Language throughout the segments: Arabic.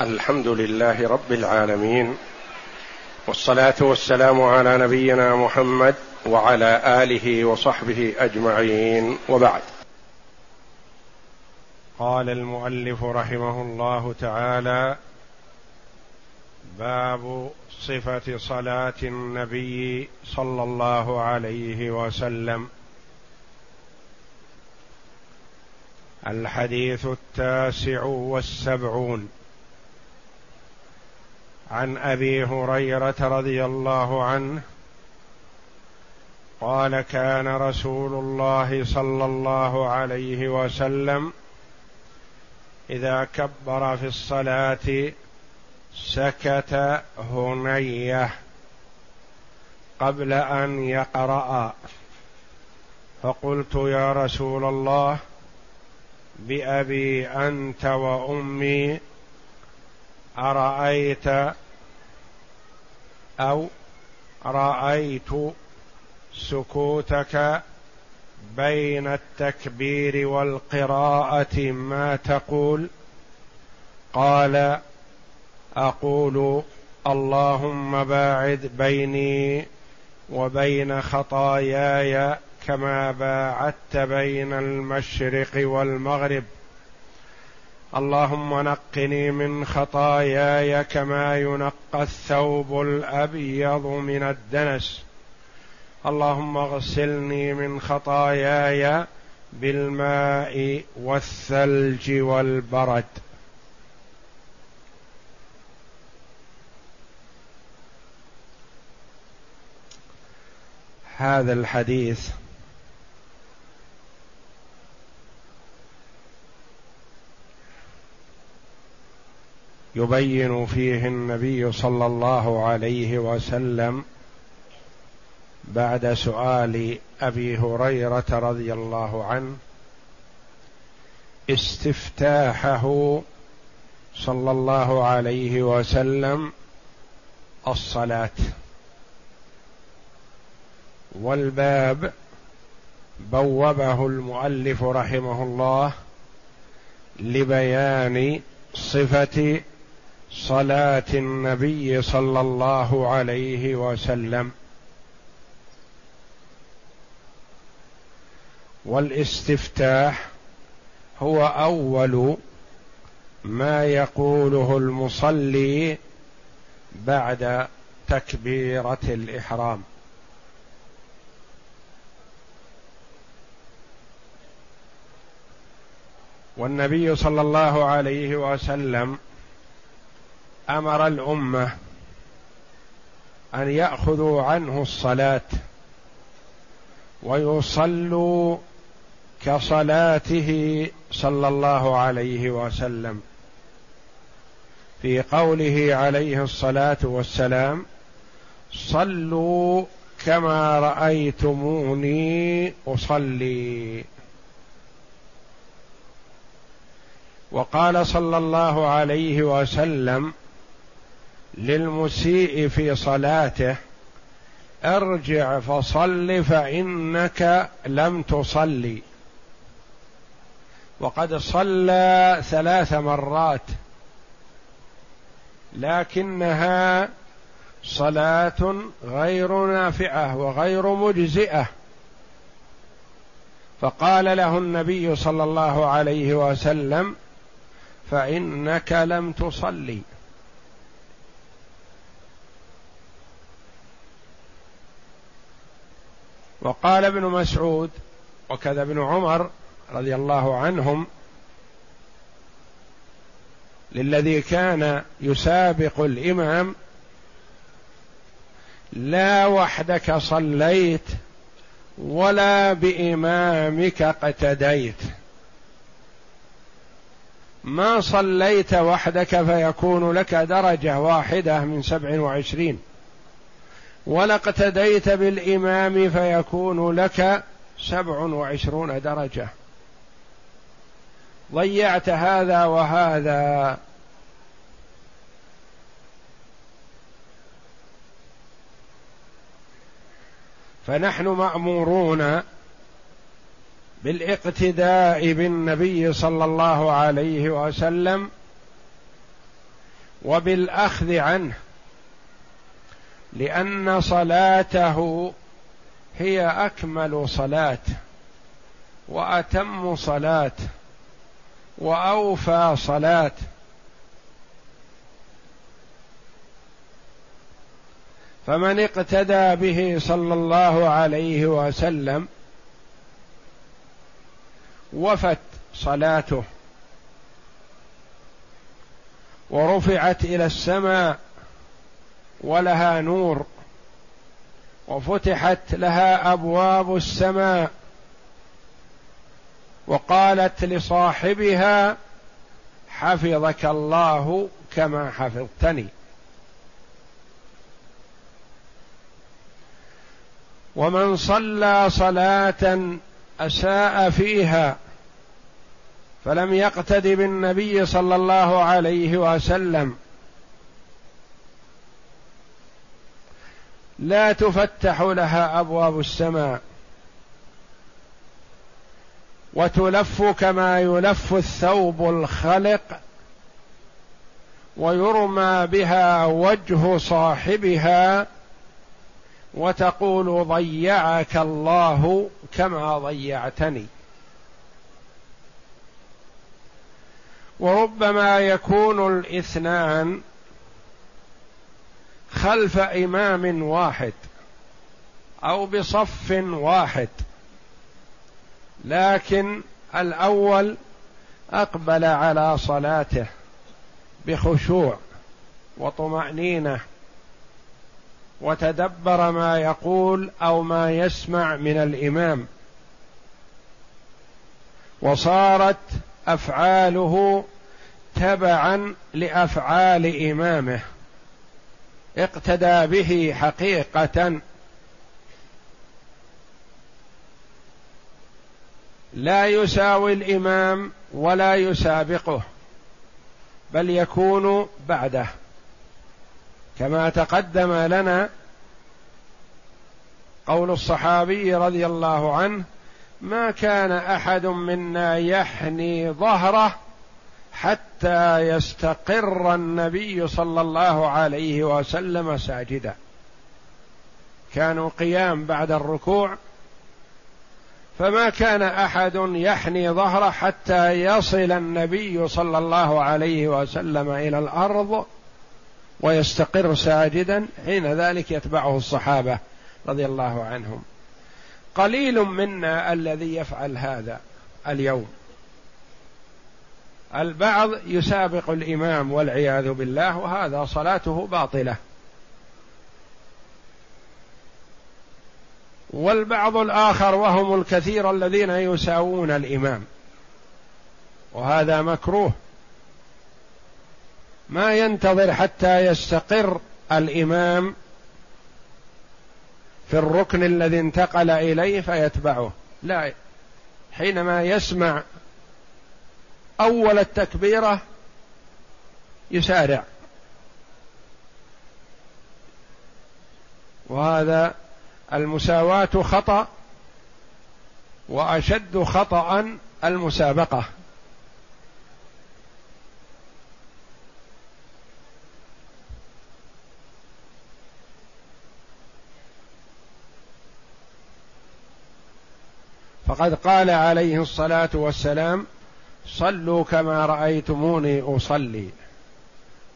الحمد لله رب العالمين والصلاة والسلام على نبينا محمد وعلى آله وصحبه أجمعين وبعد. قال المؤلف رحمه الله تعالى باب صفة صلاة النبي صلى الله عليه وسلم. الحديث التاسع والسبعون. عن أبي هريرة رضي الله عنه قال كان رسول الله صلى الله عليه وسلم إذا كبر في الصلاة سكت هنيه قبل أن يقرأ. فقلت يا رسول الله بأبي أنت وأمي أرأيت أو رأيت سكوتك بين التكبير والقراءة ما تقول؟ قال أقول اللهم باعد بيني وبين خطاياي كما باعدت بين المشرق والمغرب. اللهم نقني من خطاياي كما ينقى الثوب الأبيض من الدنس. اللهم اغسلني من خطاياي بالماء والثلج والبرد. هذا الحديث يبين فيه النبي صلى الله عليه وسلم بعد سؤال أبي هريرة رضي الله عنه استفتاحه صلى الله عليه وسلم الصلاة. والباب بوبه المؤلف رحمه الله لبيان صفة صلاة النبي صلى الله عليه وسلم. والاستفتاح هو أول ما يقوله المصلي بعد تكبيرة الإحرام. والنبي صلى الله عليه وسلم أمر الأمة أن يأخذوا عنه الصلاة ويصلوا كصلاته صلى الله عليه وسلم في قوله عليه الصلاة والسلام صلوا كما رأيتموني أصلي. وقال صلى الله عليه وسلم للمسيء في صلاته ارجع فصل فإنك لم تصلي. وقد صلى ثلاث مرات لكنها صلاة غير نافعة وغير مجزئة. فقال له النبي صلى الله عليه وسلم فإنك لم تصلي. وقال ابن مسعود وكذا ابن عمر رضي الله عنهم للذي كان يسابق الإمام لا وحدك صليت ولا بإمامك اقتديت. ما صليت وحدك فيكون لك درجة واحدة من سبع وعشرين. ولا اقتديت بالإمام فيكون لك سبع وعشرون درجة. ضيعت هذا وهذا. فنحن مأمورون بالاقتداء بالنبي صلى الله عليه وسلم وبالأخذ عنه. لأن صلاته هي أكمل صلاة وأتم صلاة وأوفى صلاة. فمن اقتدى به صلى الله عليه وسلم وفت صلاته ورفعت إلى السماء ولها نور وفتحت لها أبواب السماء وقالت لصاحبها حفظك الله كما حفظتني. ومن صلى صلاة أساء فيها فلم يقتد بالنبي صلى الله عليه وسلم لا تفتح لها أبواب السماء. وتلف كما يلف الثوب الخلق ويرمى بها وجه صاحبها وتقول ضيعك الله كما ضيعتني. وربما يكون الإثنان خلف إمام واحد أو بصف واحد. لكن الأول أقبل على صلاته بخشوع وطمأنينة وتدبر ما يقول أو ما يسمع من الإمام. وصارت أفعاله تبعا لأفعال إمامه. اقتدى به حقيقة. لا يساوي الإمام ولا يسابقه بل يكون بعده. كما تقدم لنا قول الصحابي رضي الله عنه ما كان أحد منا يحني ظهره حتى يستقر النبي صلى الله عليه وسلم ساجدا. كانوا قيام بعد الركوع فما كان أحد يحني ظهره حتى يصل النبي صلى الله عليه وسلم إلى الأرض ويستقر ساجدا حين ذلك يتبعه الصحابة رضي الله عنهم. قليل منا الذي يفعل هذا اليوم. البعض يسابق الإمام والعياذ بالله وهذا صلاته باطلة. والبعض الآخر وهم الكثير الذين يساوون الإمام. وهذا مكروه. ما ينتظر حتى يستقر الإمام في الركن الذي انتقل إليه فيتبعه. لا. حينما يسمع أول التكبيرة يسارع. وهذا المساواة خطأ وأشد خطأ المسابقة. فقد قال عليه الصلاة والسلام صلوا كما رأيتموني أصلي.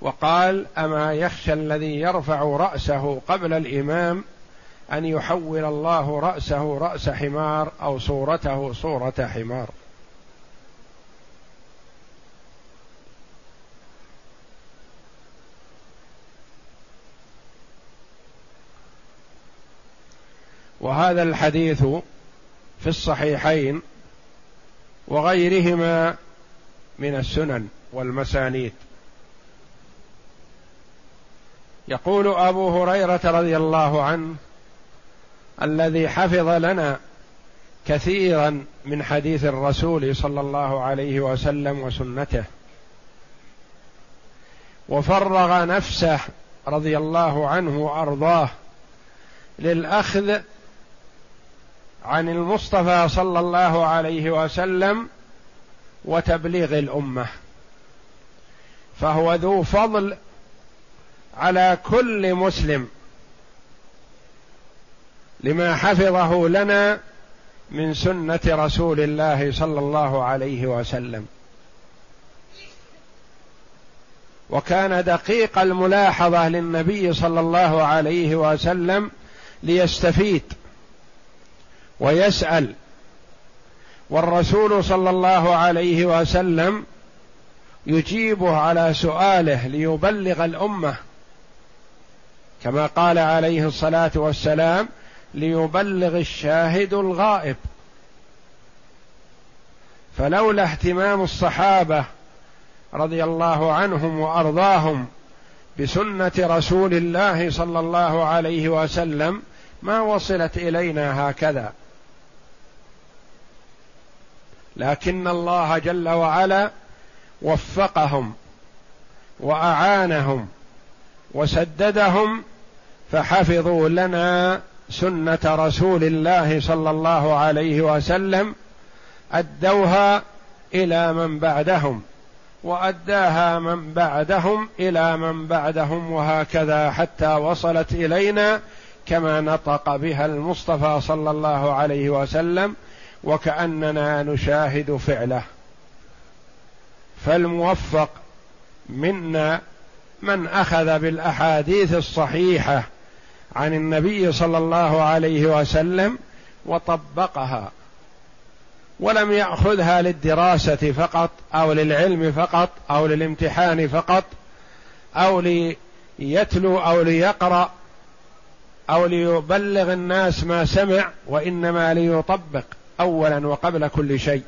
وقال أما يخشى الذي يرفع رأسه قبل الإمام أن يحول الله رأسه رأس حمار أو صورته صورة حمار. وهذا الحديث في الصحيحين وغيرهما من السنن والمسانيد. يقول أبو هريرة رضي الله عنه الذي حفظ لنا كثيرا من حديث الرسول صلى الله عليه وسلم وسنته وفرغ نفسه رضي الله عنه وأرضاه للأخذ عن المصطفى صلى الله عليه وسلم وتبليغ الأمة. فهو ذو فضل على كل مسلم لما حفظه لنا من سنة رسول الله صلى الله عليه وسلم. وكان دقيق الملاحظة للنبي صلى الله عليه وسلم ليستفيد ويسأل. والرسول صلى الله عليه وسلم يجيبه على سؤاله ليبلغ الأمة. كما قال عليه الصلاة والسلام ليبلغ الشاهد الغائب. فلولا اهتمام الصحابة رضي الله عنهم وأرضاهم بسنة رسول الله صلى الله عليه وسلم ما وصلت إلينا هكذا. لكن الله جل وعلا وفقهم وأعانهم وسددهم فحفظوا لنا سنة رسول الله صلى الله عليه وسلم أدوها إلى من بعدهم وأداها من بعدهم إلى من بعدهم وهكذا حتى وصلت إلينا كما نطق بها المصطفى صلى الله عليه وسلم وكأننا نشاهد فعله. فالموفق منا من أخذ بالأحاديث الصحيحة عن النبي صلى الله عليه وسلم وطبقها ولم يأخذها للدراسة فقط أو للعلم فقط أو للامتحان فقط أو ليتلو أو ليقرأ أو ليبلغ الناس ما سمع وإنما ليطبق. اولا وقبل كل شيء.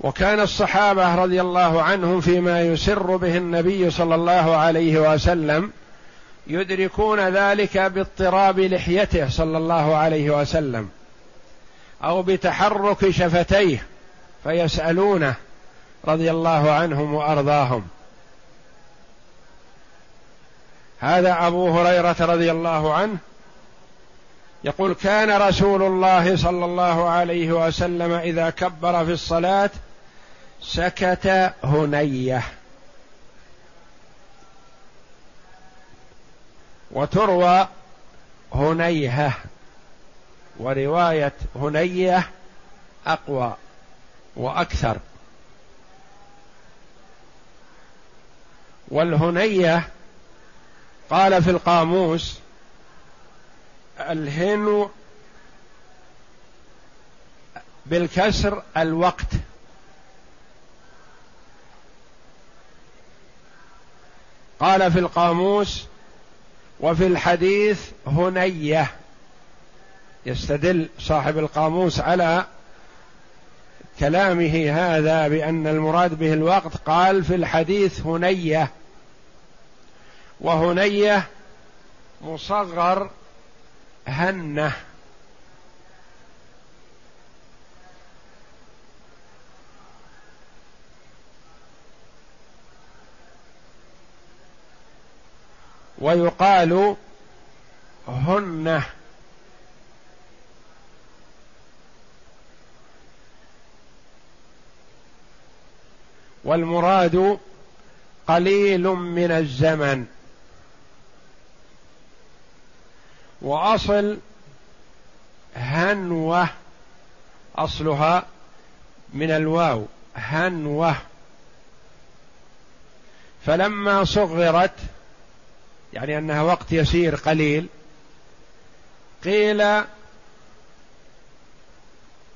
وكان الصحابة رضي الله عنهم فيما يسر به النبي صلى الله عليه وسلم يدركون ذلك باضطراب لحيته صلى الله عليه وسلم أو بتحرك شفتيه فيسألونه رضي الله عنهم وأرضاهم. هذا أبو هريرة رضي الله عنه يقول كان رسول الله صلى الله عليه وسلم إذا كبر في الصلاة سكت هنيه. وتروى هنيهه ورواية هنيه أقوى وأكثر. والهنيه قال في القاموس الهن بالكسر الوقت. قال في القاموس وفي الحديث هنية. يستدل صاحب القاموس على كلامه هذا بأن المراد به الوقت. قال في الحديث هنية. وهنيه مصغر هنه. ويقال هن والمراد قليل من الزمن. وأصل هنوة أصلها من الواو هنوة. فلما صغرت يعني أنها وقت يسير قليل قيل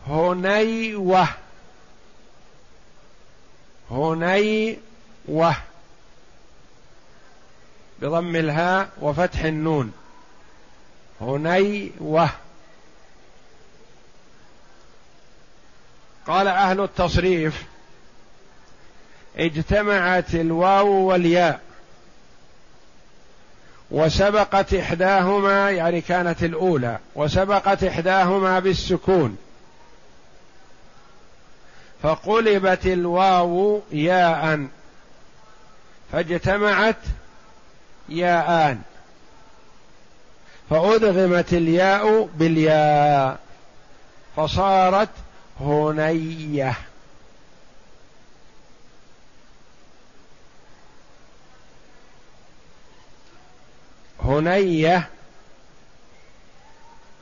هنيوة. هنيوة. بضم الهاء وفتح النون. هنيوه قال أهل التصريف اجتمعت الواو والياء وسبقت إحداهما يعني كانت الأولى وسبقت إحداهما بالسكون. فقلبت الواو ياء فاجتمعت ياءان. فأدغمت الياء بالياء. فصارت هنية. هنية.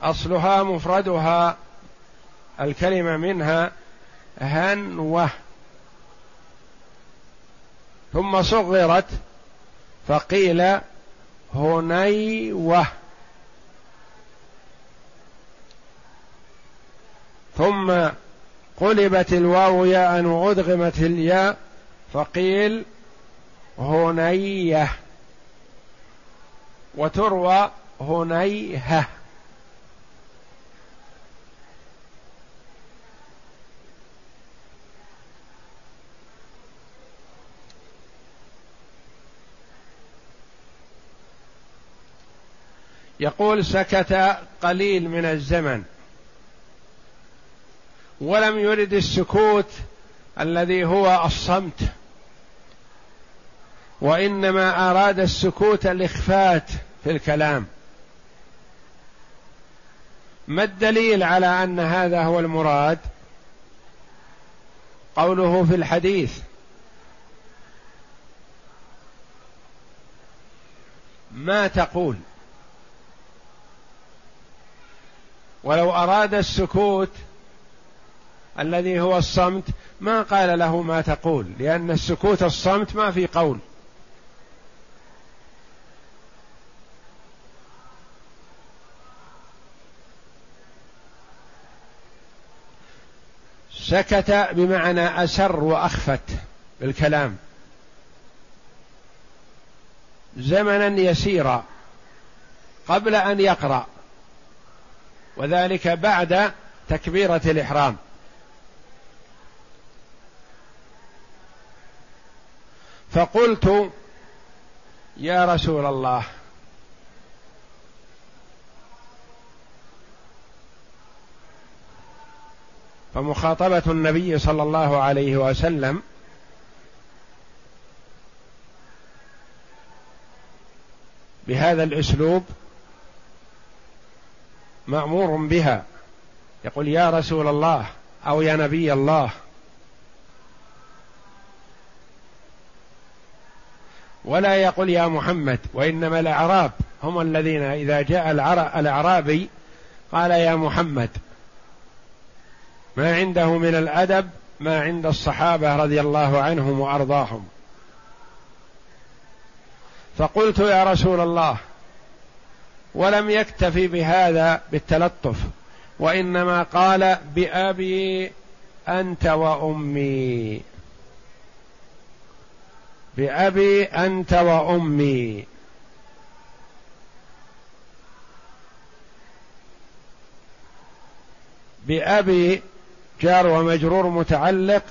أصلها مفردها الكلمة منها هنوة. ثم صغرت فقيل هنيوة. ثم قلبت الواو ياء وأدغمت الياء فقيل هنيه. وتروى هنيهة. يقول سكت قليل من الزمن. ولم يرد السكوت الذي هو الصمت. وإنما أراد السكوت الاخفات في الكلام. ما الدليل على أن هذا هو المراد؟ قوله في الحديث ما تقول. ولو أراد السكوت الذي هو الصمت ما قال له ما تقول لأن السكوت الصمت ما في قول. سكت بمعنى أسر وأخفت بالكلام. زمنا يسيرا قبل أن يقرأ وذلك بعد تكبيرة الإحرام. فقلت يا رسول الله. فمخاطبة النبي صلى الله عليه وسلم بهذا الأسلوب مأمور بها. يقول يا رسول الله أو يا نبي الله. ولا يقول يا محمد وإنما الأعراب هم الذين إذا جاء الأعرابي قال يا محمد ما عنده من الأدب ما عند الصحابة رضي الله عنهم وأرضاهم. فقلت يا رسول الله ولم يكتفي بهذا بالتلطف وإنما قال بأبي أنت وأمي. بأبي أنت وأمي. بأبي جار ومجرور متعلق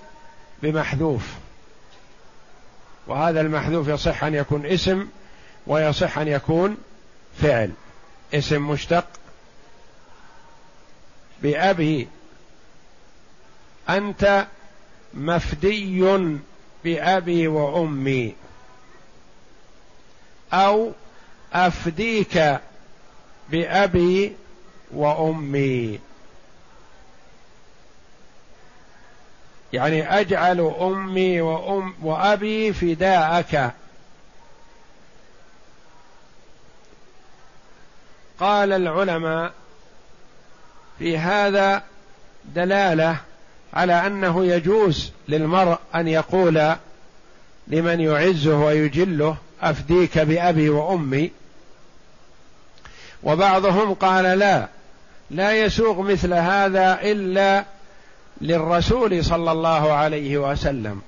بمحذوف. وهذا المحذوف يصح أن يكون اسم ويصح أن يكون فعل. اسم مشتق. بأبي أنت مفدي بأبي وأمي. أو أفديك بأبي وأمي. يعني أجعل أمي وأم وأبي فداءك. قال العلماء في هذا دلالة على أنه يجوز للمرء أن يقول لمن يعزه ويجله أفديك بأبي وأمي. وبعضهم قال لا لا يسوغ مثل هذا إلا للرسول صلى الله عليه وسلم.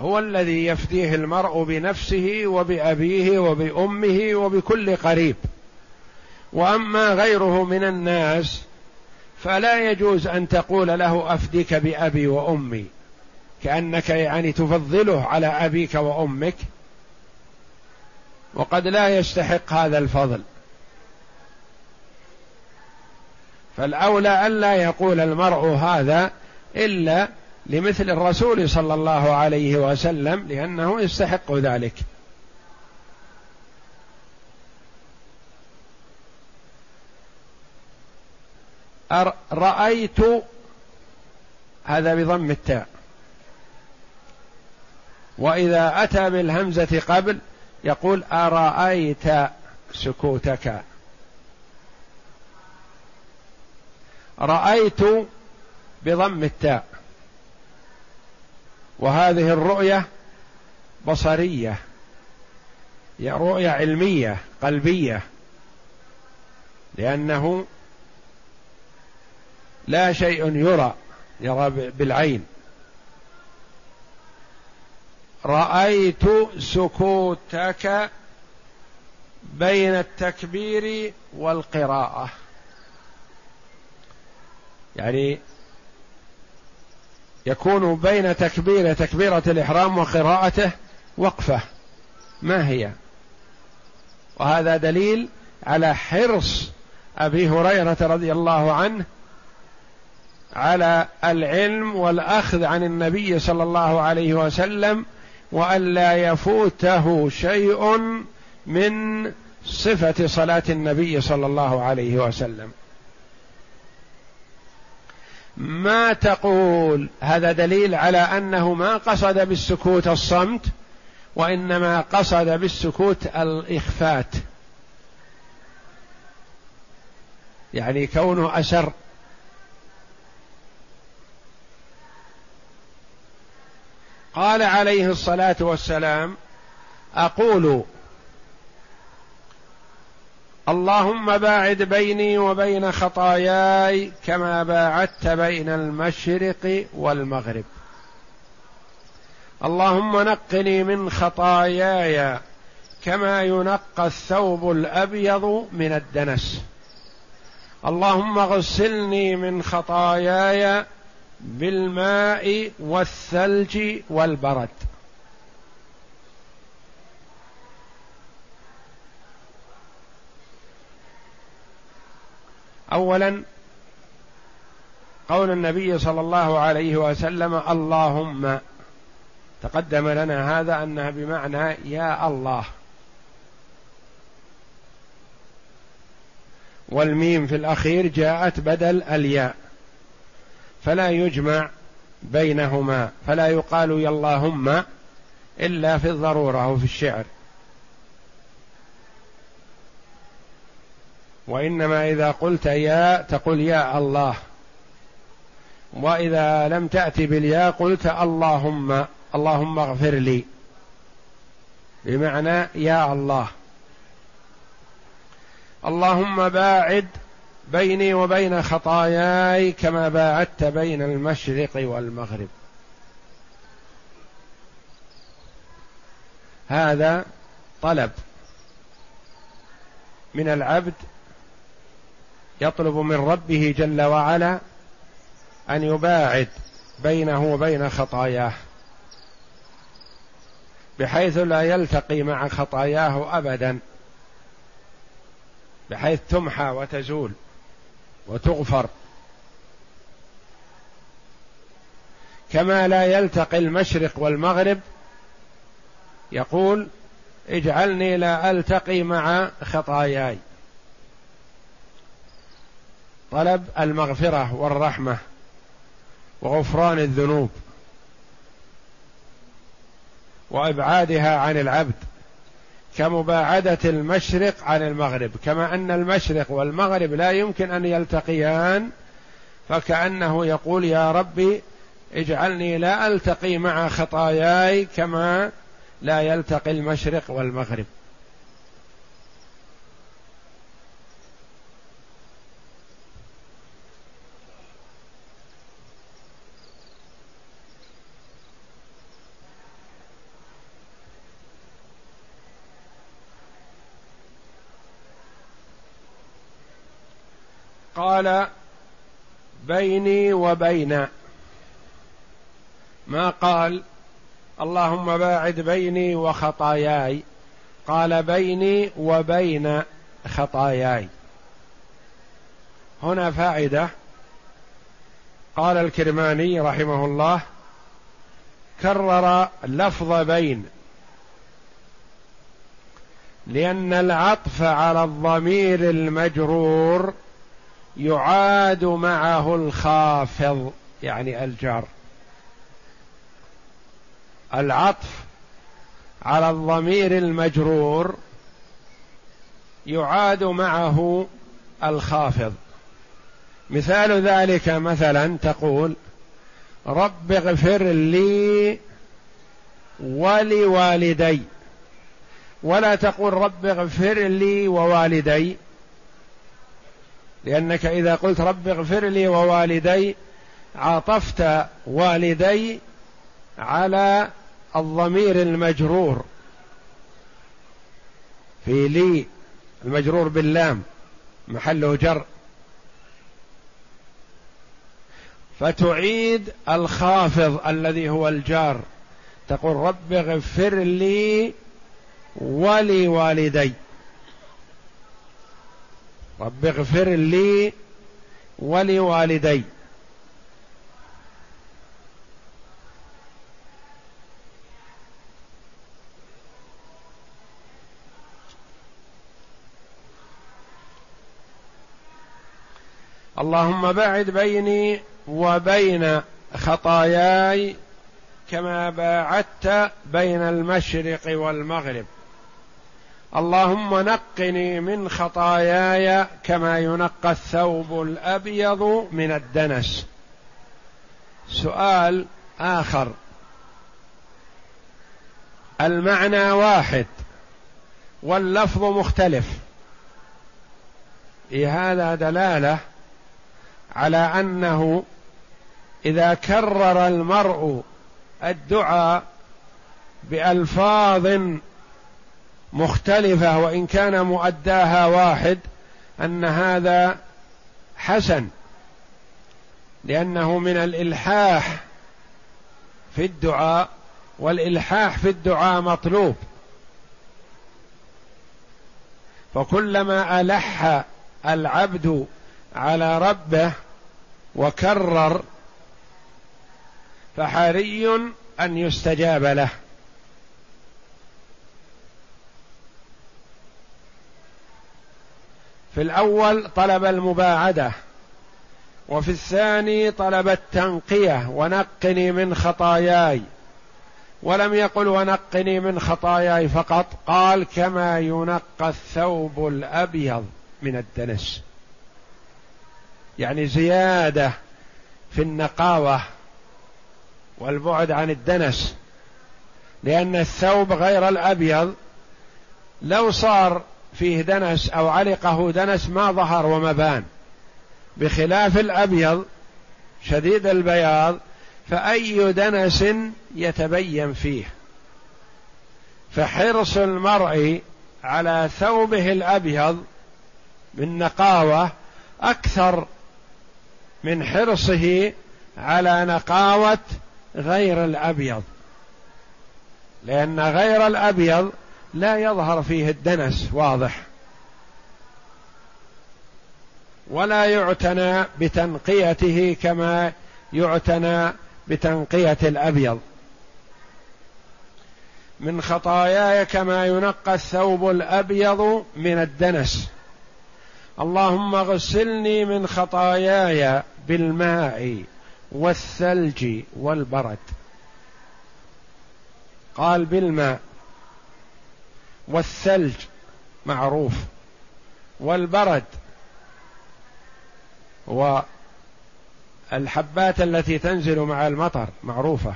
هو الذي يفديه المرء بنفسه وبأبيه وبأمه وبكل قريب. وأما غيره من الناس فلا يجوز أن تقول له افدك بأبي وأمي كأنك يعني تفضله على أبيك وأمك. وقد لا يستحق هذا الفضل. فالأولى الا يقول المرء هذا إلا لمثل الرسول صلى الله عليه وسلم لأنه يستحق ذلك. رأيت هذا بضم التاء. وإذا أتى بالهمزة قبل يقول أرأيت سكوتك. رأيت بضم التاء. وهذه الرؤية بصرية. رؤية علمية قلبية. لأنه لا شيء يرى يرى بالعين. رأيت سكوتك بين التكبير والقراءة. يعني يكون بين تكبير تكبيرة الإحرام وقراءته وقفة. ما هي؟ وهذا دليل على حرص أبي هريرة رضي الله عنه على العلم والأخذ عن النبي صلى الله عليه وسلم والا يفوته شيء من صفة صلاة النبي صلى الله عليه وسلم. ما تقول هذا دليل على أنه ما قصد بالسكوت الصمت وإنما قصد بالسكوت الإخفات. يعني كونه أسر. قال عليه الصلاة والسلام أقول اللهم باعد بيني وبين خطاياي كما باعدت بين المشرق والمغرب. اللهم نقني من خطاياي كما ينقى الثوب الأبيض من الدنس. اللهم اغسلني من خطاياي بالماء والثلج والبرد. اولا قول النبي صلى الله عليه وسلم اللهم. تقدم لنا هذا أنها بمعنى يا الله. والميم في الأخير جاءت بدل الياء. فلا يجمع بينهما فلا يقال يا اللهم إلا في الضرورة أو في الشعر. وإنما إذا قلت يا تقول يا الله. وإذا لم تأتي بالياء قلت اللهم اللهم اغفر لي. بمعنى يا الله. اللهم باعد بيني وبين خطاياي كما باعدت بين المشرق والمغرب. هذا طلب من العبد يطلب من ربه جل وعلا أن يباعد بينه وبين خطاياه بحيث لا يلتقي مع خطاياه ابدا بحيث تمحى وتزول. وتغفر. كما لا يلتقي المشرق والمغرب يقول اجعلني لا ألتقي مع خطاياي. طلب المغفرة والرحمة وغفران الذنوب وإبعادها عن العبد. كمباعدة المشرق عن المغرب. كما أن المشرق والمغرب لا يمكن أن يلتقيان فكأنه يقول يا ربي اجعلني لا ألتقي مع خطاياي كما لا يلتقي المشرق والمغرب. قال بيني وبين. ما قال؟ اللهم باعد بيني وخطاياي. قال بيني وبين خطاياي. هنا فائدة. قال الكرماني رحمه الله كرر لفظ بين. لأن العطف على الضمير المجرور يعاد معه الخافض يعني الجار. العطف على الضمير المجرور يعاد معه الخافض. مثال ذلك مثلا تقول رب اغفر لي ولوالدي. ولا تقول رب اغفر لي ووالدي. لأنك إذا قلت رب اغفر لي ووالدي عاطفت والدي على الضمير المجرور. في لي المجرور باللام محله جر. فتعيد الخافض الذي هو الجار. تقول رب اغفر لي ولوالدي. رب اغفر لي ولوالدي. اللهم باعد بيني وبين خطاياي كما باعدت بين المشرق والمغرب. اللهم نقني من خطاياي كما ينقى الثوب الأبيض من الدنس. سؤال آخر. المعنى واحد واللفظ مختلف. في هذا دلالة على أنه إذا كرر المرء الدعاء بألفاظ مختلفة وإن كان مؤداها واحد أن هذا حسن لأنه من الإلحاح في الدعاء والإلحاح في الدعاء مطلوب. فكلما ألح العبد على ربه وكرر فحري أن يستجاب له. في الأول طلب المباعدة وفي الثاني طلب التنقية ونقني من خطاياي. ولم يقل ونقني من خطاياي فقط قال كما ينقى الثوب الأبيض من الدنس. يعني زيادة في النقاوة والبعد عن الدنس لأن الثوب غير الأبيض لو صار فيه دنس أو علقه دنس ما ظهر وما بان. بخلاف الأبيض شديد البياض فأي دنس يتبين فيه. فحرص المرء على ثوبه الأبيض من نقاوه أكثر من حرصه على نقاوة غير الأبيض. لأن غير الأبيض لا يظهر فيه الدنس واضح. ولا يعتنى بتنقيته كما يعتنى بتنقية الأبيض. من خطاياي كما ينقى الثوب الأبيض من الدنس. اللهم اغسلني من خطاياي بالماء والثلج والبرد. قال بالماء. والثلج معروف والبرد والحبات التي تنزل مع المطر معروفة.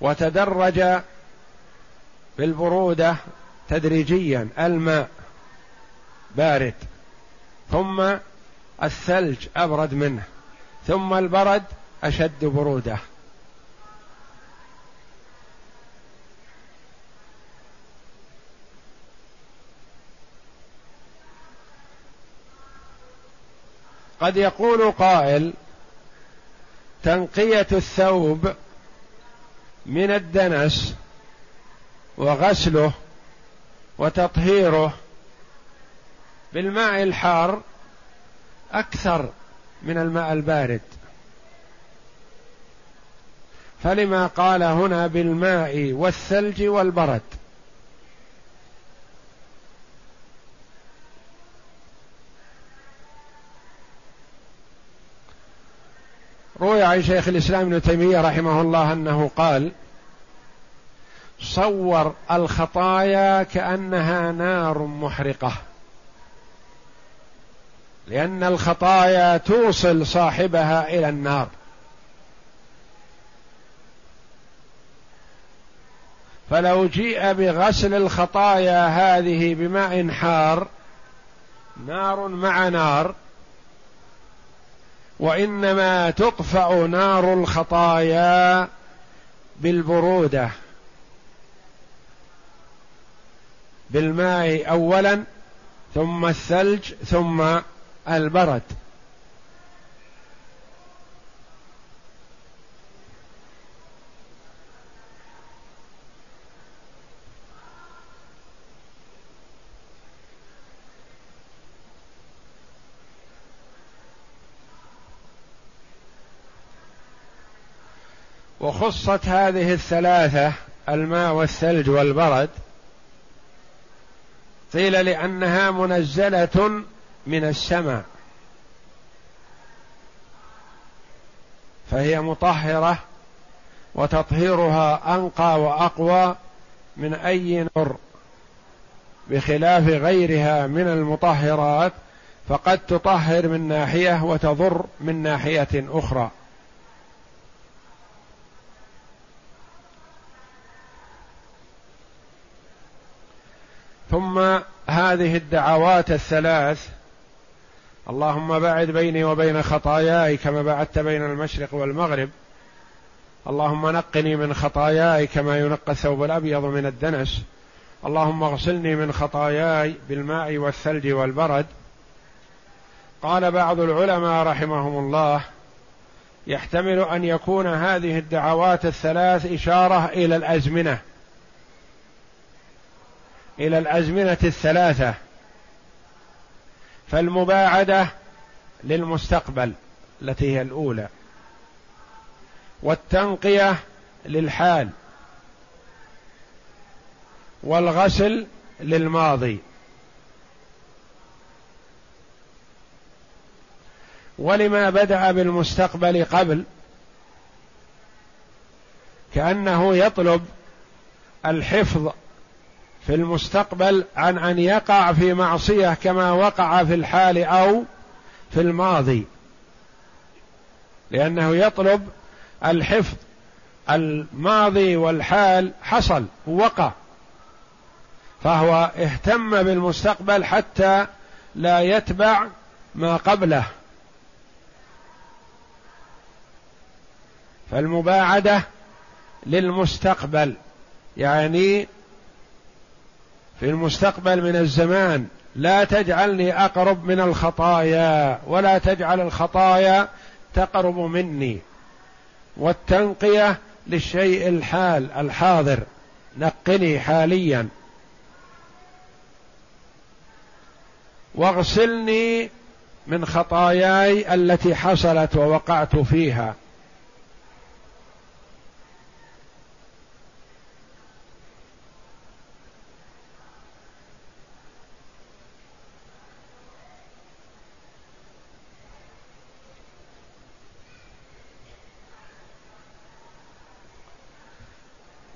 وتدرج بالبرودة تدريجيا الماء بارد. ثم الثلج أبرد منه ثم البرد أشد برودة. قد يقول قائل تنقية الثوب من الدنس وغسله وتطهيره بالماء الحار أكثر من الماء البارد. فلما قال هنا بالماء والثلج والبرد. روي عن شيخ الإسلام ابن تيمية رحمه الله أنه قال صور الخطايا كأنها نار محرقة. لأن الخطايا توصل صاحبها إلى النار. فلو جيء بغسل الخطايا هذه بماء حار نار مع نار وإنما تطفأ نار الخطايا بالبرودة. بالماء اولا ثم الثلج ثم البرد. وخصت هذه الثلاثة الماء والثلج والبرد قيل لأنها منزلة من السماء. فهي مطهرة وتطهيرها أنقى وأقوى من أي نور بخلاف غيرها من المطهرات فقد تطهر من ناحية وتضر من ناحية أخرى. ثم هذه الدعوات الثلاث اللهم باعد بيني وبين خطاياي كما بعدت بين المشرق والمغرب اللهم نقني من خطاياي كما ينقى الثوب الأبيض من الدنس اللهم اغسلني من خطاياي بالماء والثلج والبرد. قال بعض العلماء رحمهم الله يحتمل أن يكون هذه الدعوات الثلاث إشارة إلى الأزمنة. إلى الأزمنة الثلاثة فالمباعدة للمستقبل التي هي الأولى والتنقية للحال والغسل للماضي ولما بدأ بالمستقبل قبل كأنه يطلب الحفظ في المستقبل عن أن يقع في معصية كما وقع في الحال أو في الماضي. لأنه يطلب الحفظ. الماضي والحال حصل وقع فهو اهتم بالمستقبل حتى لا يتبع ما قبله. فالمباعدة للمستقبل يعني في المستقبل من الزمان لا تجعلني أقرب من الخطايا ولا تجعل الخطايا تقرب مني. والتنقية للشيء الحال الحاضر نقني حاليا. واغسلني من خطاياي التي حصلت ووقعت فيها.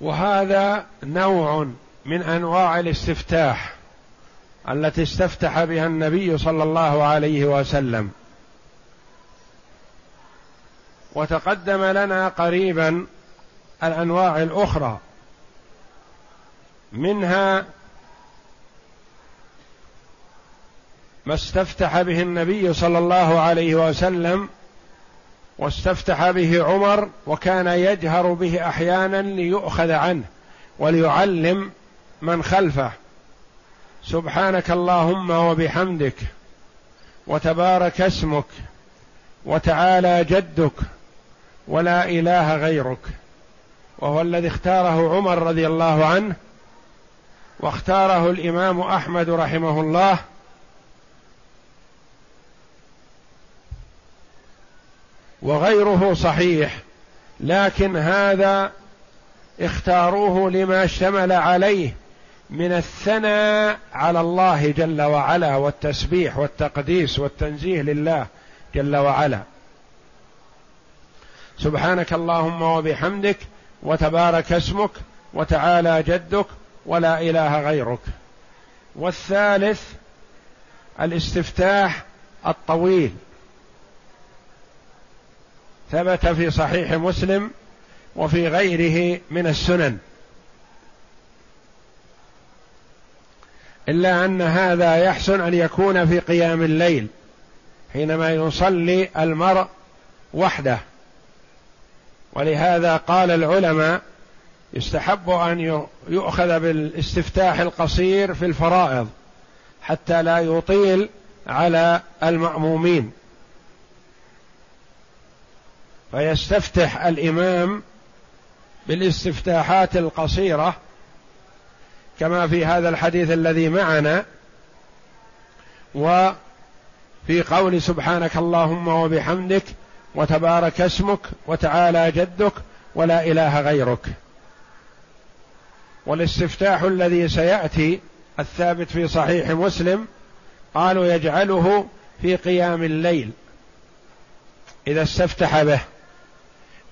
وهذا نوع من أنواع الاستفتاح التي استفتح بها النبي صلى الله عليه وسلم. وتقدم لنا قريبا الأنواع الأخرى منها ما استفتح به النبي صلى الله عليه وسلم واستفتح به عمر وكان يجهر به أحيانا ليؤخذ عنه وليعلم من خلفه. سبحانك اللهم وبحمدك وتبارك اسمك وتعالى جدك ولا إله غيرك. وهو الذي اختاره عمر رضي الله عنه واختاره الإمام أحمد رحمه الله وغيره صحيح لكن هذا اختاروه لما اشتمل عليه من الثناء على الله جل وعلا والتسبيح والتقديس والتنزيه لله جل وعلا. سبحانك اللهم وبحمدك وتبارك اسمك وتعالى جدك ولا إله غيرك. والثالث الاستفتاح الطويل. ثبت في صحيح مسلم وفي غيره من السنن. إلا أن هذا يحسن أن يكون في قيام الليل حينما يصلي المرء وحده. ولهذا قال العلماء يستحب أن يؤخذ بالاستفتاح القصير في الفرائض حتى لا يطيل على المأمومين. فيستفتح الإمام بالاستفتاحات القصيرة كما في هذا الحديث الذي معنا وفي قول سبحانك اللهم وبحمدك وتبارك اسمك وتعالى جدك ولا إله غيرك. والاستفتاح الذي سيأتي الثابت في صحيح مسلم قالوا يجعله في قيام الليل إذا استفتح به.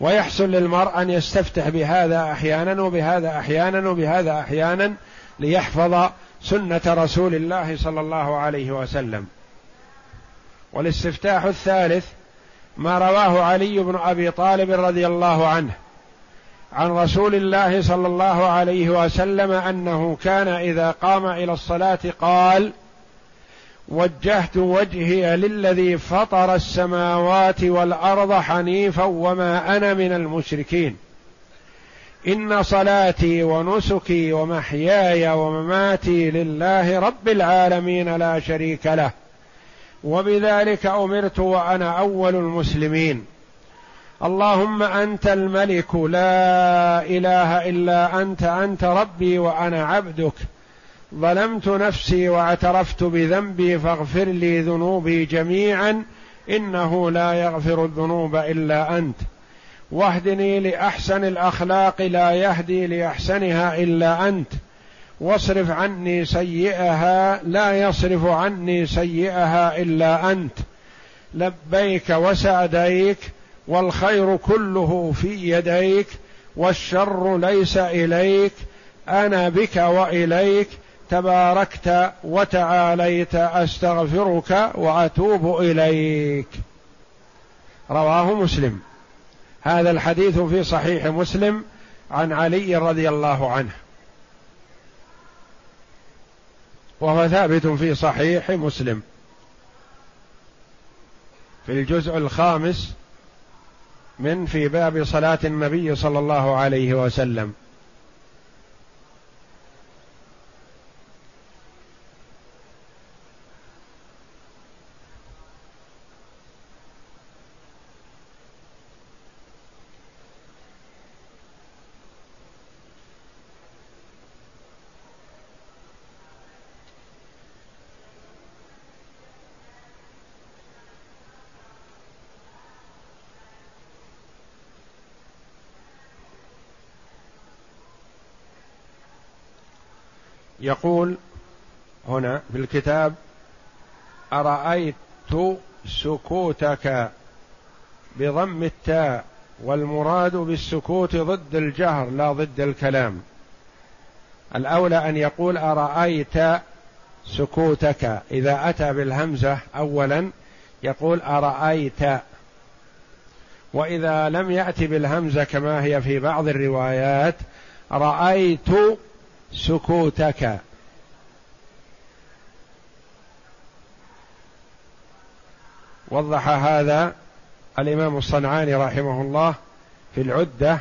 ويحسن للمرء أن يستفتح بهذا أحيانا وبهذا أحيانا وبهذا أحيانا ليحفظ سنة رسول الله صلى الله عليه وسلم. والاستفتاح الثالث ما رواه علي بن أبي طالب رضي الله عنه عن رسول الله صلى الله عليه وسلم أنه كان إذا قام إلى الصلاة قال وجهت وجهي للذي فطر السماوات والأرض حنيفا وما أنا من المشركين. إن صلاتي ونسكي ومحياي ومماتي لله رب العالمين لا شريك له. وبذلك أمرت وأنا أول المسلمين. اللهم أنت الملك لا إله إلا أنت أنت ربي وأنا عبدك. ظلمت نفسي واعترفت بذنبي فاغفر لي ذنوبي جميعا إنه لا يغفر الذنوب إلا أنت. واهدني لأحسن الأخلاق لا يهدي لأحسنها إلا أنت. واصرف عني سيئها لا يصرف عني سيئها إلا أنت. لبيك وسعديك والخير كله في يديك والشر ليس إليك أنا بك وإليك تباركت وتعاليت أستغفرك وأتوب إليك. رواه مسلم. هذا الحديث في صحيح مسلم عن علي رضي الله عنه. وهو ثابت في صحيح مسلم. في الجزء الخامس من في باب صلاة النبي صلى الله عليه وسلم. يقول هنا في الكتاب أرأيت سكوتك بضم التاء والمراد بالسكوت ضد الجهر لا ضد الكلام. الأولى أن يقول أرأيت سكوتك. إذا أتى بالهمزة أولا يقول أرأيت. وإذا لم يأتي بالهمزة كما هي في بعض الروايات رأيت سكوتك. وضح هذا الإمام الصنعاني رحمه الله في العدة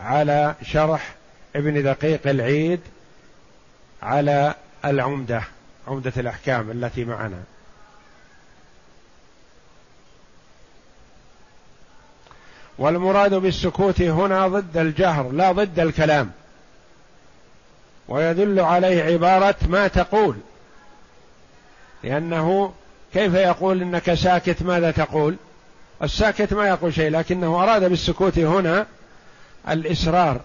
على شرح ابن دقيق العيد على العمدة عمدة الأحكام التي معنا. والمراد بالسكوت هنا ضد الجهر لا ضد الكلام. ويدل عليه عبارة ما تقول. لأنه كيف يقول إنك ساكت ماذا تقول؟ الساكت ما يقول شيء لكنه أراد بالسكوت هنا الإسرار.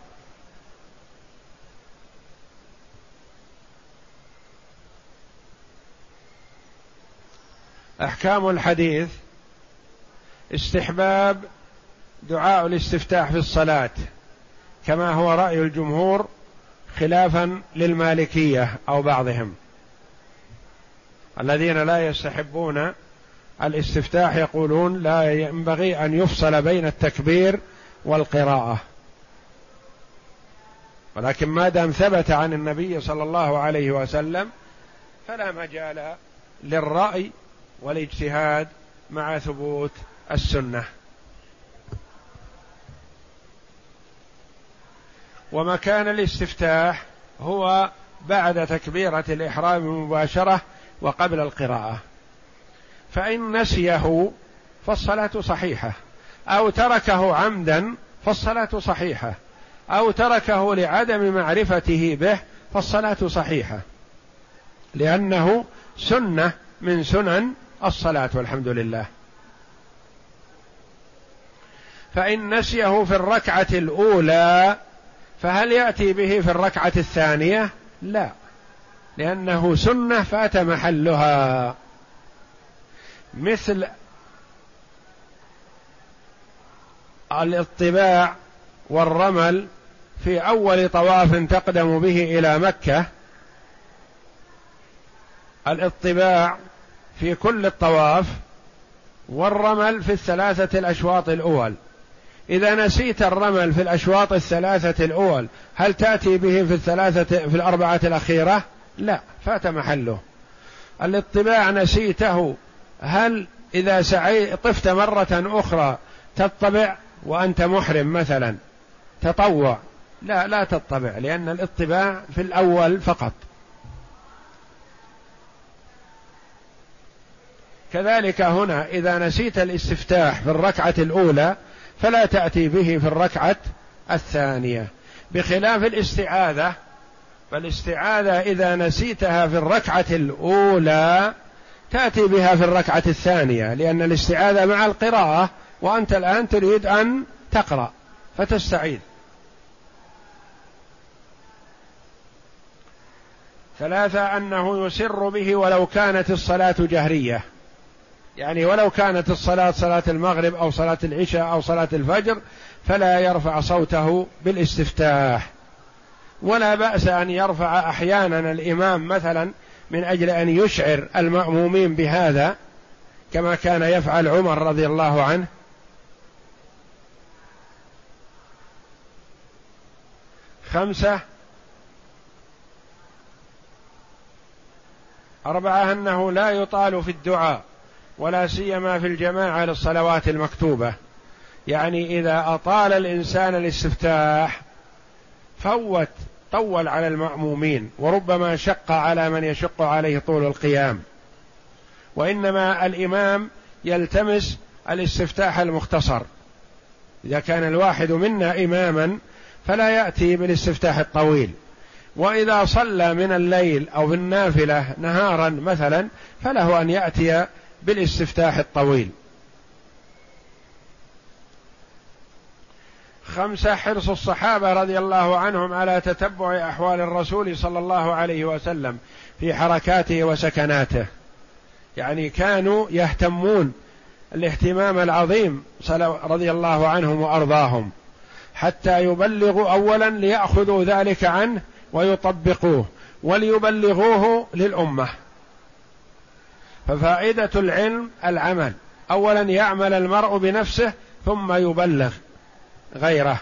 أحكام الحديث استحباب دعاء الاستفتاح في الصلاة كما هو رأي الجمهور خلافا للمالكية أو بعضهم. الذين لا يستحبون الاستفتاح يقولون لا ينبغي أن يفصل بين التكبير والقراءة. ولكن ما دام ثبت عن النبي صلى الله عليه وسلم فلا مجال للرأي والاجتهاد مع ثبوت السنة. ومكان الاستفتاح هو بعد تكبيرة الإحرام مباشرة وقبل القراءة. فإن نسيه فالصلاة صحيحة. أو تركه عمدا فالصلاة صحيحة. أو تركه لعدم معرفته به فالصلاة صحيحة. لأنه سنة من سنن الصلاة والحمد لله. فإن نسيه في الركعة الأولى فهل يأتي به في الركعة الثانية؟ لا. لأنه سنة فات محلها. مثل الاطباع والرمل في أول طواف تقدم به إلى مكة الاطباع في كل الطواف والرمل في الثلاثة الأشواط الأول. إذا نسيت الرمل في الأشواط الثلاثة الأول هل تأتي به في الثلاثة في الأربعة الأخيرة؟ لا فات محله. الاطباع نسيته هل إذا سعي طفت مرة أخرى تطبع وأنت محرم مثلا؟ تطوع. لا لا تطبع لأن الاطباع في الأول فقط. كذلك هنا إذا نسيت الاستفتاح في الركعة الأولى فلا تأتي به في الركعة الثانية. بخلاف الاستعاذة فالاستعاذة إذا نسيتها في الركعة الأولى تأتي بها في الركعة الثانية لأن الاستعاذة مع القراءة وأنت الآن تريد أن تقرأ فتستعيذ. ثلاثة أنه يسر به ولو كانت الصلاة جهرية. يعني ولو كانت الصلاة صلاة المغرب أو صلاة العشاء أو صلاة الفجر فلا يرفع صوته بالاستفتاح. ولا بأس أن يرفع أحيانا الإمام مثلا من أجل أن يشعر المأمومين بهذا كما كان يفعل عمر رضي الله عنه. خمسة أربعة أنه لا يطال في الدعاء. ولا سيما في الجماعة للصلوات المكتوبة. يعني إذا أطال الإنسان الاستفتاح فوت طول على المأمومين وربما شق على من يشق عليه طول القيام. وإنما الإمام يلتمس الاستفتاح المختصر. إذا كان الواحد منا إماما فلا يأتي بالاستفتاح الطويل. وإذا صلى من الليل أو بالنافله نهارا مثلا فله أن يأتي بالاستفتاح الطويل. خمسة حرص الصحابة رضي الله عنهم على تتبع أحوال الرسول صلى الله عليه وسلم في حركاته وسكناته. يعني كانوا يهتمون الاهتمام العظيم رضي الله عنهم وأرضاهم حتى يبلغوا اولا ليأخذوا ذلك عنه ويطبقوه وليبلغوه للأمة. ففائدة العلم العمل. اولا يعمل المرء بنفسه ثم يبلغ غيره.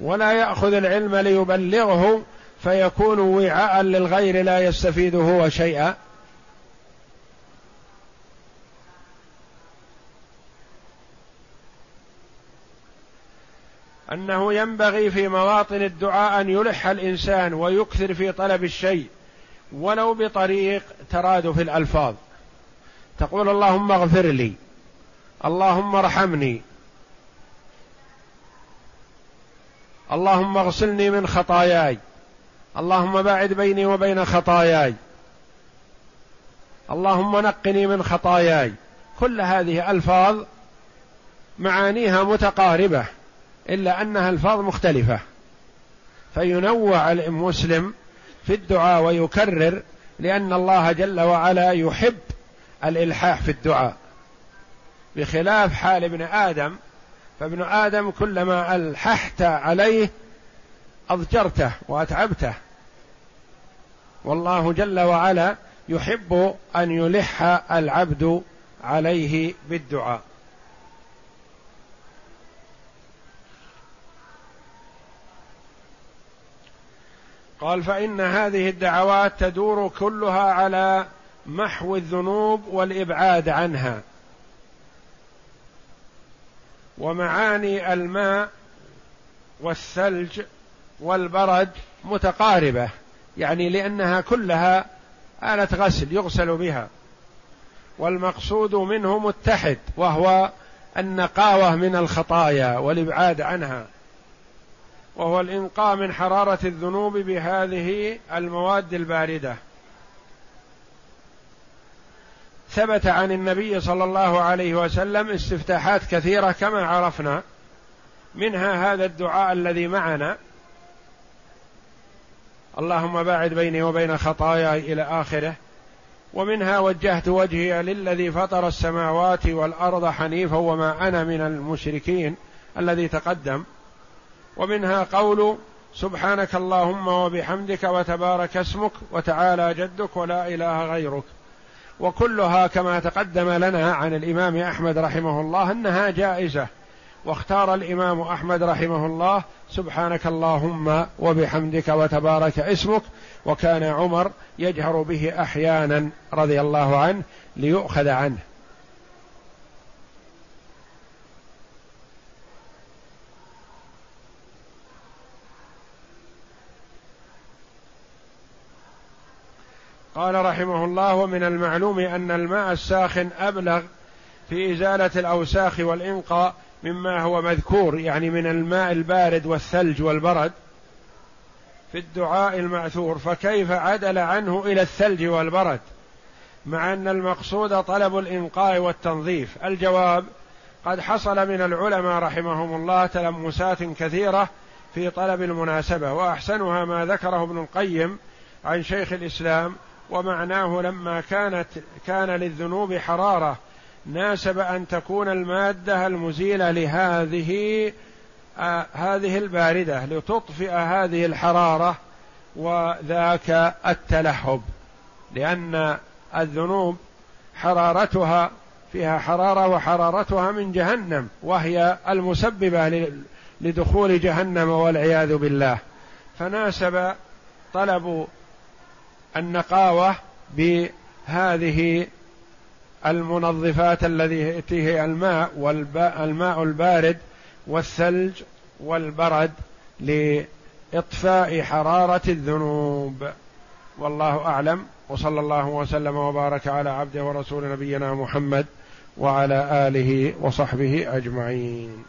ولا يأخذ العلم ليبلغه فيكون وعاء للغير لا يستفيد هو شيئا. أنه ينبغي في مواطن الدعاء أن يلح الإنسان ويكثر في طلب الشيء. ولو بطريق ترادف الألفاظ. تقول اللهم اغفر لي اللهم ارحمني اللهم اغسلني من خطاياي اللهم باعد بيني وبين خطاياي اللهم نقني من خطاياي. كل هذه ألفاظ معانيها متقاربة إلا أنها ألفاظ مختلفة. فينوع المسلم في الدعاء ويكرر لأن الله جل وعلا يحب الإلحاح في الدعاء. بخلاف حال ابن آدم فابن آدم كلما ألححت عليه أضجرته وأتعبته. والله جل وعلا يحب أن يلح العبد عليه بالدعاء. قال فإن هذه الدعوات تدور كلها على محو الذنوب والإبعاد عنها. ومعاني الماء والثلج والبرد متقاربة يعني لأنها كلها آلة غسل يغسل بها. والمقصود منه متحد وهو النقاوة من الخطايا والإبعاد عنها. وهو الانقاء من حرارة الذنوب بهذه المواد الباردة. ثبت عن النبي صلى الله عليه وسلم استفتاحات كثيرة كما عرفنا. منها هذا الدعاء الذي معنا. اللهم باعد بيني وبين خطاياي إلى آخره. ومنها وجهت وجهي للذي فطر السماوات والأرض حنيفا وما أنا من المشركين الذي تقدم. ومنها قول سبحانك اللهم وبحمدك وتبارك اسمك وتعالى جدك ولا إله غيرك. وكلها كما تقدم لنا عن الإمام أحمد رحمه الله أنها جائزة. واختار الإمام أحمد رحمه الله سبحانك اللهم وبحمدك وتبارك اسمك. وكان عمر يجهر به أحيانا رضي الله عنه ليؤخذ عنه. قال رحمه الله ومن المعلوم أن الماء الساخن أبلغ في إزالة الأوساخ والإنقاء مما هو مذكور يعني من الماء البارد والثلج والبرد في الدعاء المأثور. فكيف عدل عنه إلى الثلج والبرد؟ مع أن المقصود طلب الإنقاء والتنظيف. الجواب قد حصل من العلماء رحمهم الله تلمسات كثيرة في طلب المناسبة وأحسنها ما ذكره ابن القيم عن شيخ الإسلام ومعناه لما كانت كان للذنوب حرارة ناسب أن تكون المادة المزيلة لهذه آه هذه الباردة لتطفئ هذه الحرارة وذاك التلهب. لأن الذنوب حرارتها فيها حرارة وحرارتها من جهنم وهي المسببة لدخول جهنم والعياذ بالله. فناسب طلب النقاوة بهذه المنظفات الذي هي الماء والماء البارد والثلج والبرد لإطفاء حرارة الذنوب. والله أعلم. وصلى الله وسلم وبارك على عبده ورسول نبينا محمد وعلى آله وصحبه أجمعين.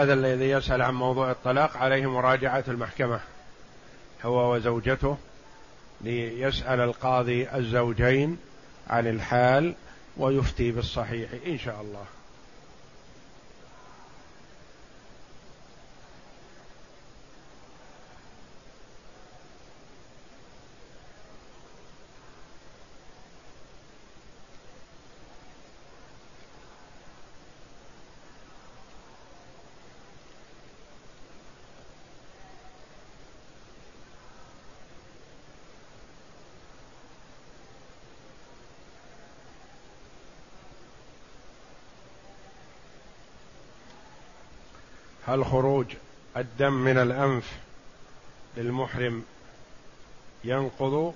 هذا الذي يسأل عن موضوع الطلاق عليه مراجعة المحكمة هو وزوجته ليسأل القاضي الزوجين عن الحال ويفتي بالصحيح إن شاء الله. هل خروج الدم من الأنف للمحرم ينقض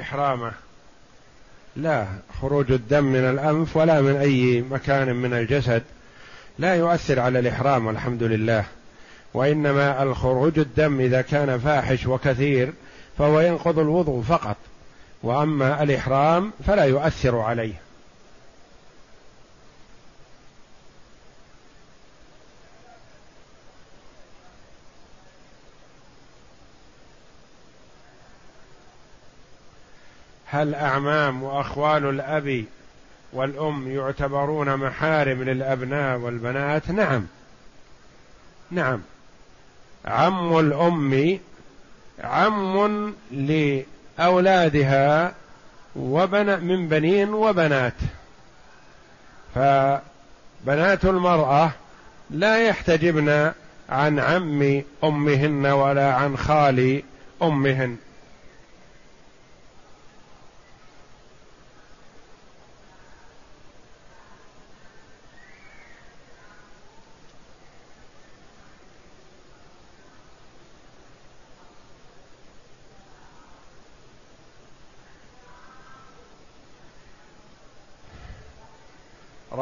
إحرامه. لا خروج الدم من الأنف ولا من أي مكان من الجسد لا يؤثر على الإحرام والحمد لله. وإنما الخروج الدم إذا كان فاحش وكثير فهو ينقض الوضوء فقط. وأما الإحرام فلا يؤثر عليه. هل أعمام وأخوال الأب والأم يعتبرون محارم للأبناء والبنات. نعم. نعم. عم الأم عم لأولادها وبن من بنين وبنات. فبنات المرأة لا يحتجبن عن عم أمهن ولا عن خال أمهن.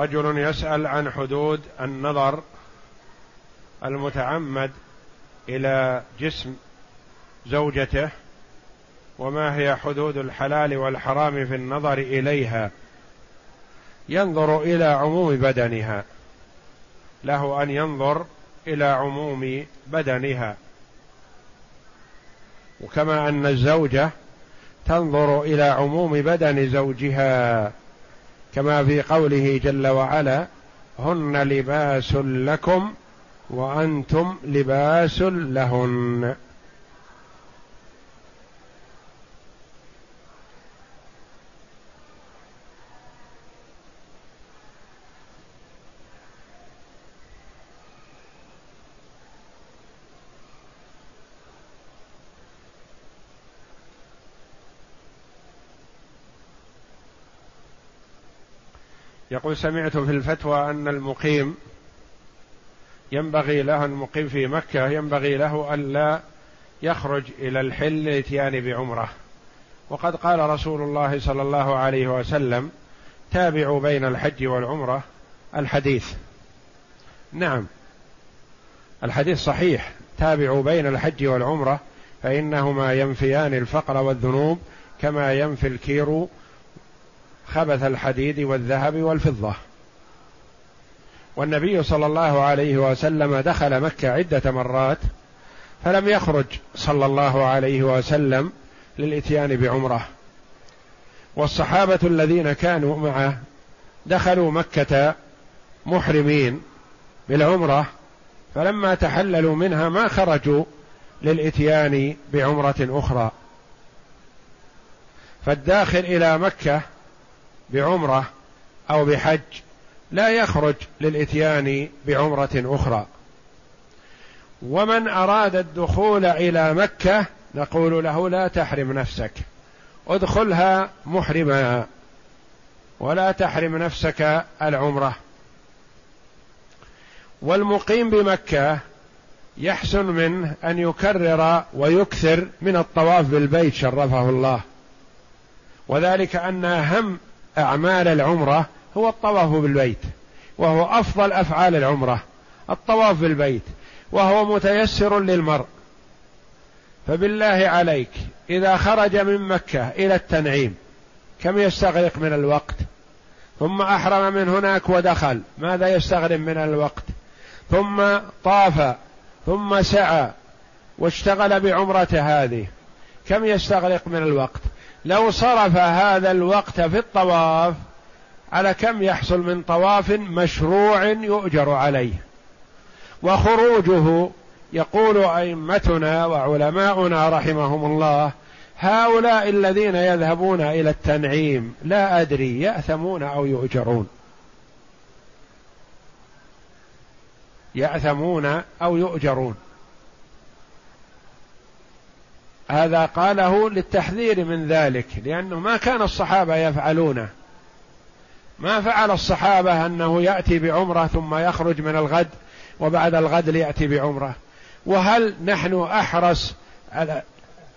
رجل يسأل عن حدود النظر المتعمد إلى جسم زوجته وما هي حدود الحلال والحرام في النظر إليها. ينظر إلى عموم بدنها. له أن ينظر إلى عموم بدنها. وكما أن الزوجة تنظر إلى عموم بدن زوجها. كما في قوله جل وعلا هن لباس لكم وأنتم لباس لهن. يقول سمعت في الفتوى أن المقيم ينبغي له المقيم في مكة ينبغي له ألا يخرج إلى الحل للاتيان بعمرة. وقد قال رسول الله صلى الله عليه وسلم تابعوا بين الحج والعمرة الحديث. نعم الحديث صحيح. تابعوا بين الحج والعمرة فإنهما ينفيان الفقر والذنوب كما ينفي الكير خبث الحديد والذهب والفضة. والنبي صلى الله عليه وسلم دخل مكة عدة مرات فلم يخرج صلى الله عليه وسلم للإتيان بعمرة. والصحابة الذين كانوا معه دخلوا مكة محرمين بالعمرة فلما تحللوا منها ما خرجوا للإتيان بعمرة أخرى. فالداخل إلى مكة بعمرة أو بحج لا يخرج للإتيان بعمرة أخرى. ومن أراد الدخول إلى مكة نقول له لا تحرم نفسك ادخلها محرما ولا تحرم نفسك العمرة. والمقيم بمكة يحسن منه أن يكرر ويكثر من الطواف بالبيت شرفه الله. وذلك أن أهم أعمال العمرة هو الطواف بالبيت وهو أفضل أفعال العمرة الطواف بالبيت وهو متيسر للمرء. فبالله عليك إذا خرج من مكة إلى التنعيم كم يستغرق من الوقت؟ ثم أحرم من هناك ودخل ماذا يستغرق من الوقت؟ ثم طاف ثم سعى واشتغل بعمرته هذه كم يستغرق من الوقت؟ لو صرف هذا الوقت في الطواف على كم يحصل من طواف مشروع يؤجر عليه. وخروجه يقول أئمتنا وعلماؤنا رحمهم الله هؤلاء الذين يذهبون إلى التنعيم لا أدري يأثمون أو يؤجرون. يأثمون أو يؤجرون. هذا قاله للتحذير من ذلك لأنه ما كان الصحابة يفعلونه. ما فعل الصحابة أنه يأتي بعمرة ثم يخرج من الغد وبعد الغد ليأتي بعمرة. وهل نحن أحرص على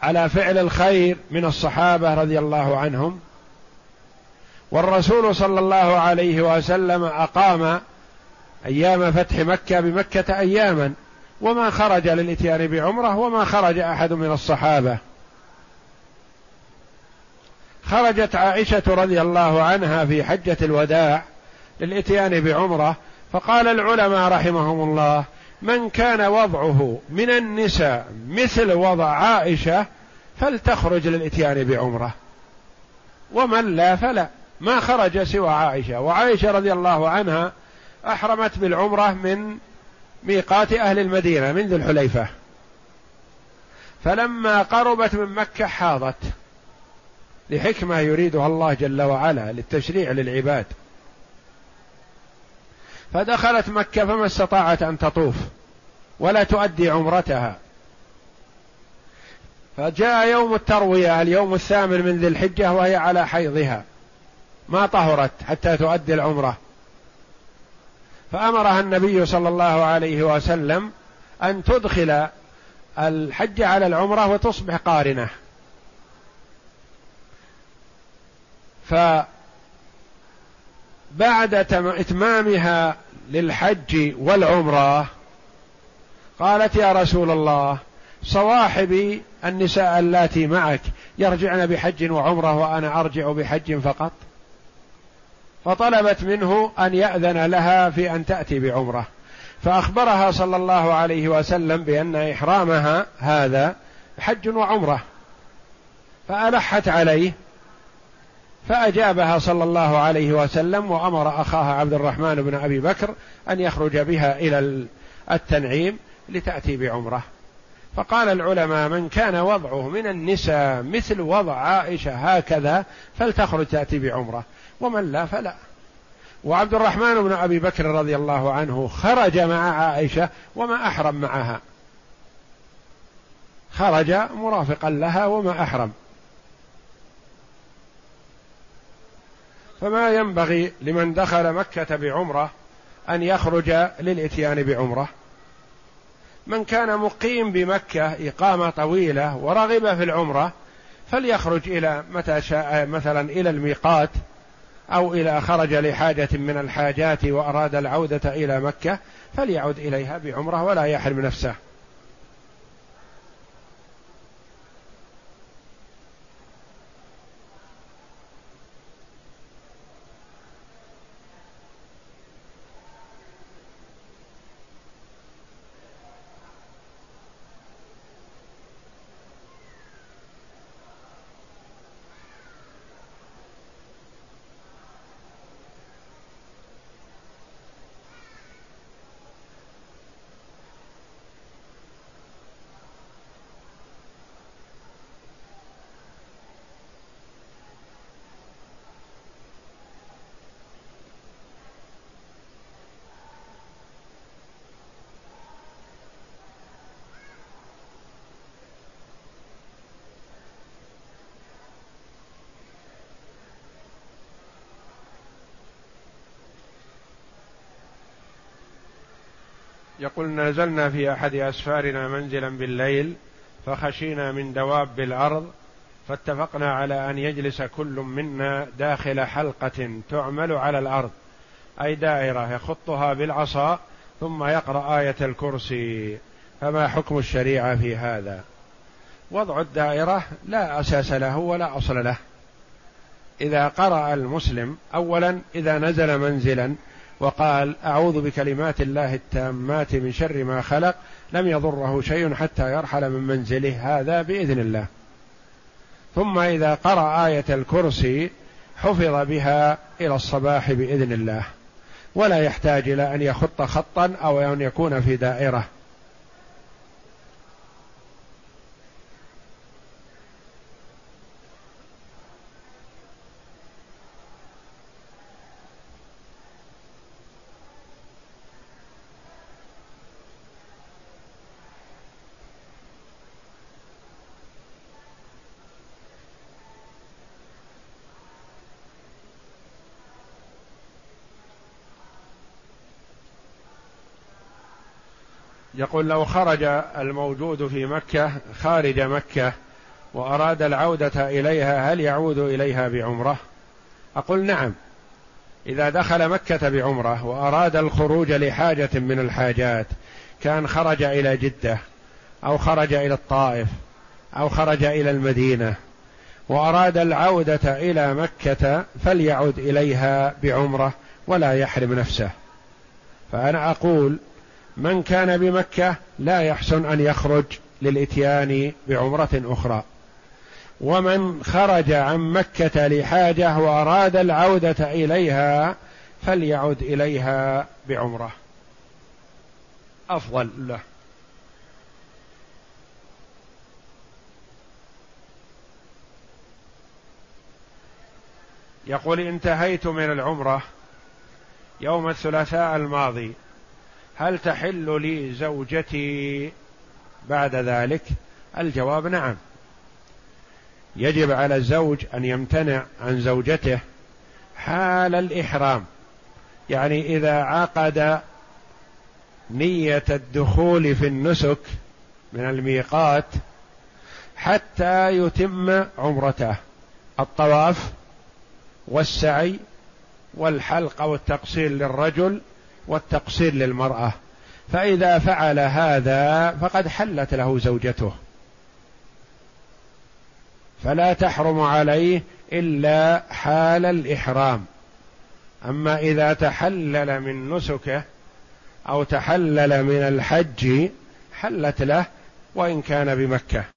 على فعل الخير من الصحابة رضي الله عنهم؟ والرسول صلى الله عليه وسلم أقام أيام فتح مكة بمكة أياما. وما خرج للإتيان بعمرة وما خرج أحد من الصحابة. خرجت عائشة رضي الله عنها في حجة الوداع للإتيان بعمرة فقال العلماء رحمهم الله من كان وضعه من النساء مثل وضع عائشة فلتخرج للإتيان بعمرة. ومن لا فلا ما خرج سوى عائشة. وعائشة رضي الله عنها أحرمت بالعمرة من ميقات أهل المدينة من ذي الحليفة. فلما قربت من مكة حاضت لحكمة يريدها الله جل وعلا للتشريع للعباد. فدخلت مكة فما استطاعت أن تطوف ولا تؤدي عمرتها. فجاء يوم التروية اليوم الثامن من ذي الحجة وهي على حيضها. ما طهرت حتى تؤدي العمرة. فأمرها النبي صلى الله عليه وسلم أن تدخل الحج على العمرة وتصبح قارنة. فبعد إتمامها للحج والعمرة قالت يا رسول الله صواحبي النساء اللاتي معك يرجعن بحج وعمرة وأنا أرجع بحج فقط؟ فطلبت منه أن يأذن لها في أن تأتي بعمرة. فأخبرها صلى الله عليه وسلم بأن إحرامها هذا حج وعمرة. فألحت عليه فأجابها صلى الله عليه وسلم وأمر أخاها عبد الرحمن بن أبي بكر أن يخرج بها إلى التنعيم لتأتي بعمرة. فقال العلماء من كان وضعه من النساء مثل وضع عائشة هكذا فلتخرج تأتي بعمرة. ومن لا فلا. وعبد الرحمن بن أبي بكر رضي الله عنه خرج مع عائشة وما أحرم معها. خرج مرافقا لها وما أحرم. فما ينبغي لمن دخل مكة بعمرة أن يخرج للإتيان بعمرة. من كان مقيم بمكة إقامة طويلة ورغب في العمرة فليخرج إلى متى شاء مثلا إلى الميقات أو إلى خرج لحاجة من الحاجات وأراد العودة إلى مكة فليعد إليها بعمرة ولا يحرم نفسه. يقول نزلنا في أحد أسفارنا منزلا بالليل فخشينا من دواب الأرض فاتفقنا على أن يجلس كل منا داخل حلقة تعمل على الأرض. أي دائرة يخطها بالعصا ثم يقرأ آية الكرسي. فما حكم الشريعة في هذا؟ وضع الدائرة لا أساس له ولا أصل له. إذا قرأ المسلم اولا إذا نزل منزلا وقال أعوذ بكلمات الله التامات من شر ما خلق لم يضره شيء حتى يرحل من منزله هذا بإذن الله. ثم إذا قرأ آية الكرسي حفظ بها إلى الصباح بإذن الله. ولا يحتاج إلى أن يخط خطا أو أن يكون في دائرة. يقول لو خرج الموجود في مكة خارج مكة وأراد العودة إليها هل يعود إليها بعمرة؟ أقول نعم إذا دخل مكة بعمرة وأراد الخروج لحاجة من الحاجات كان خرج إلى جدة أو خرج إلى الطائف أو خرج إلى المدينة وأراد العودة إلى مكة فليعد إليها بعمرة ولا يحرم نفسه فأنا أقول من كان بمكة لا يحسن أن يخرج للإتيان بعمرة أخرى. ومن خرج عن مكة لحاجة وأراد العودة إليها فليعد إليها بعمرة. أفضل له. يقول انتهيت من العمرة يوم الثلاثاء الماضي هل تحل لي زوجتي بعد ذلك؟ الجواب نعم. يجب على الزوج أن يمتنع عن زوجته حال الإحرام. يعني إذا عقد نية الدخول في النسك من الميقات حتى يتم عمرته. الطواف والسعي والحلق أو التقصير للرجل والتقصير للمرأة. فإذا فعل هذا فقد حلت له زوجته. فلا تحرم عليه إلا حال الإحرام. أما إذا تحلل من نسكه أو تحلل من الحج حلت له وإن كان بمكة.